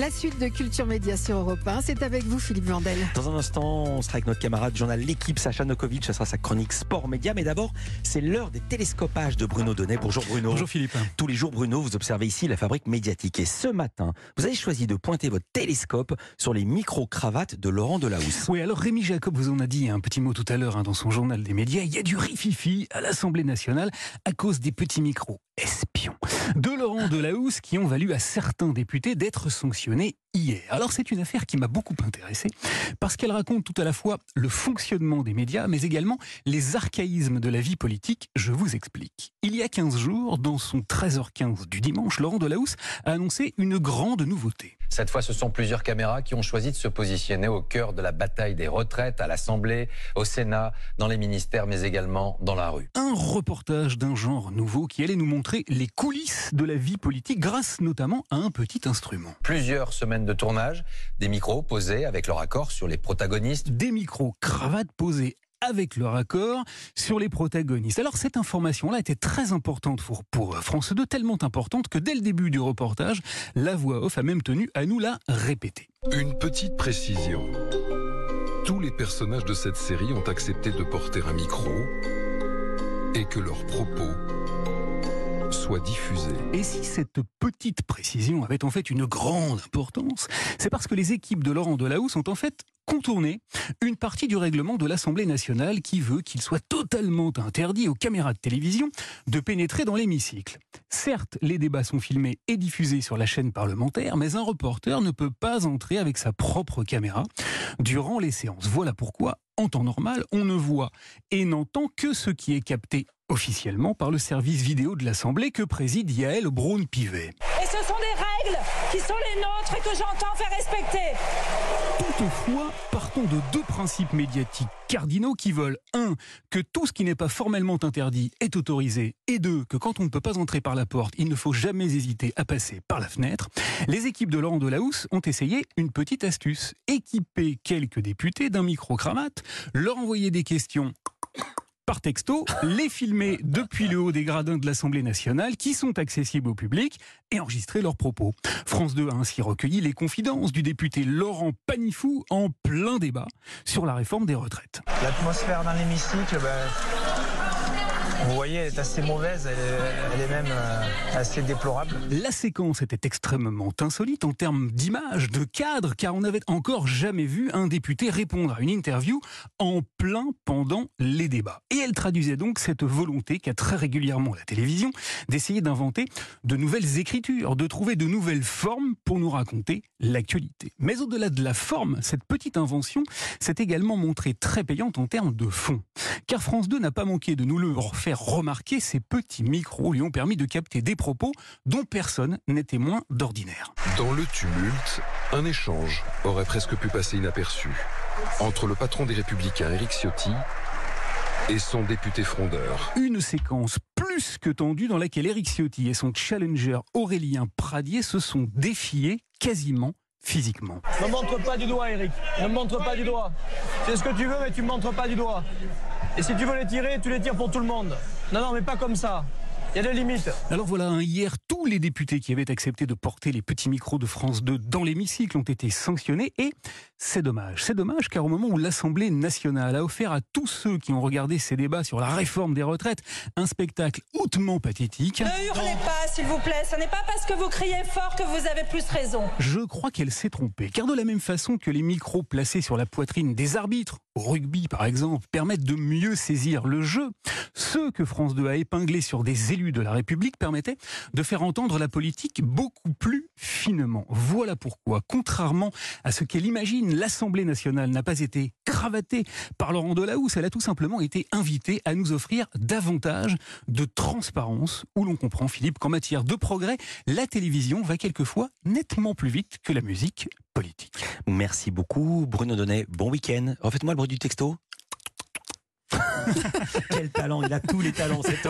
La suite de Culture Média sur Europe 1, c'est avec vous Philippe Vandel. Dans un instant, on sera avec notre camarade journal L'équipe, Sacha Nokovic, ça sera sa chronique Sport Média. Mais d'abord, c'est l'heure des télescopages de Bruno Donnet. Bonjour Bruno. Bonjour Philippe. Tous les jours, Bruno, vous observez ici la fabrique médiatique. Et ce matin, vous avez choisi de pointer votre télescope sur les micro-cravates de Laurent Delahousse. Oui, alors Rémi Jacob vous en a dit un petit mot tout à l'heure hein, dans son journal des médias. Il y a du rififi à l'Assemblée nationale à cause des petits micros espions de Laurent Delahousse qui ont valu à certains députés d'être sanctionnés hier. Alors c'est une affaire qui m'a beaucoup intéressé parce qu'elle raconte tout à la fois le fonctionnement des médias mais également les archaïsmes de la vie politique. Je vous explique. Il y a 15 jours, dans son 13h15 du dimanche, Laurent Delahousse a annoncé une grande nouveauté. Cette fois, ce sont plusieurs caméras qui ont choisi de se positionner au cœur de la bataille des retraites, à l'Assemblée, au Sénat, dans les ministères, mais également dans la rue. Un reportage d'un genre nouveau qui allait nous montrer les coulisses de la vie politique grâce notamment à un petit instrument. Plusieurs semaines de tournage, des micros posés avec leur accord sur les protagonistes. Des micros cravates posés avec leur accord sur les protagonistes. Alors cette information-là était très importante pour, pour France 2, tellement importante que dès le début du reportage, la voix off a même tenu à nous la répéter. Une petite précision. Tous les personnages de cette série ont accepté de porter un micro et que leurs propos soient diffusés. Et si cette petite précision avait en fait une grande importance, c'est parce que les équipes de Laurent Delahousse ont en fait contourné une partie du règlement de l'Assemblée nationale qui veut qu'il soit totalement interdit aux caméras de télévision de pénétrer dans l'hémicycle. Certes, les débats sont filmés et diffusés sur la chaîne parlementaire, mais un reporter ne peut pas entrer avec sa propre caméra durant les séances. Voilà pourquoi, en temps normal, on ne voit et n'entend que ce qui est capté officiellement par le service vidéo de l'Assemblée que préside Yael Braun-Pivet. Et ce sont des règles qui sont les nôtres et que j'entends faire respecter. Toutefois, partons de deux principes médiatiques cardinaux qui veulent un que tout ce qui n'est pas formellement interdit est autorisé et deux que quand on ne peut pas entrer par la porte, il ne faut jamais hésiter à passer par la fenêtre. Les équipes de Laurent Delahousse ont essayé une petite astuce équiper quelques députés d'un micro-cravate, leur envoyer des questions par texto, les filmer depuis le haut des gradins de l'Assemblée nationale qui sont accessibles au public et enregistrer leurs propos. France 2 a ainsi recueilli les confidences du député Laurent Panifou en plein débat sur la réforme des retraites. L'atmosphère dans l'hémicycle, ben, vous voyez, elle est assez mauvaise, elle est, même euh, assez déplorable. La séquence était extrêmement insolite en termes d'image, de cadre, car on n'avait encore jamais vu un député répondre à une interview en plein pendant les débats. Et elle traduisait donc cette volonté qu'a très régulièrement la télévision d'essayer d'inventer de nouvelles écritures, de trouver de nouvelles formes pour nous raconter l'actualité. Mais au-delà de la forme, cette petite invention s'est également montrée très payante en termes de fond. Car France 2 n'a pas manqué de nous le refaire remarquer, ces petits micros lui ont permis de capter des propos dont personne n'est témoin d'ordinaire. Dans le tumulte, un échange aurait presque pu passer inaperçu entre le patron des Républicains, Éric Ciotti, et son député frondeur. Une séquence plus que tendue dans laquelle Éric Ciotti et son challenger Aurélien Pradier se sont défiés quasiment physiquement. Ne me montre pas du doigt, Eric. Ne me montre pas du doigt. C'est ce que tu veux, mais tu me montres pas du doigt. Et si tu veux les tirer, tu les tires pour tout le monde. Non, non, mais pas comme ça. Il y a des limites. Alors voilà, hein, hier, tous les députés qui avaient accepté de porter les petits micros de France 2 dans l'hémicycle ont été sanctionnés et c'est dommage. C'est dommage car au moment où l'Assemblée nationale a offert à tous ceux qui ont regardé ces débats sur la réforme des retraites un spectacle hautement pathétique. Ne hurlez pas, s'il vous plaît. Ce n'est pas parce que vous criez fort que vous avez plus raison. Je crois qu'elle s'est trompée, car de la même façon que les micros placés sur la poitrine des arbitres, rugby par exemple, permettent de mieux saisir le jeu, ceux que France 2 a épinglés sur des élus de la République permettaient de faire entendre la politique beaucoup plus finement. Voilà pourquoi, contrairement à ce qu'elle imagine, l'Assemblée nationale n'a pas été cravatée par Laurent Delahousse, elle a tout simplement été invitée à nous offrir davantage de transparence, où l'on comprend, Philippe, qu'en matière de progrès, la télévision va quelquefois nettement plus vite que la musique politique. Merci beaucoup, Bruno Donnet. Bon week-end. Refaites-moi le bruit du texto. Quel talent, il a tous les talents cet homme.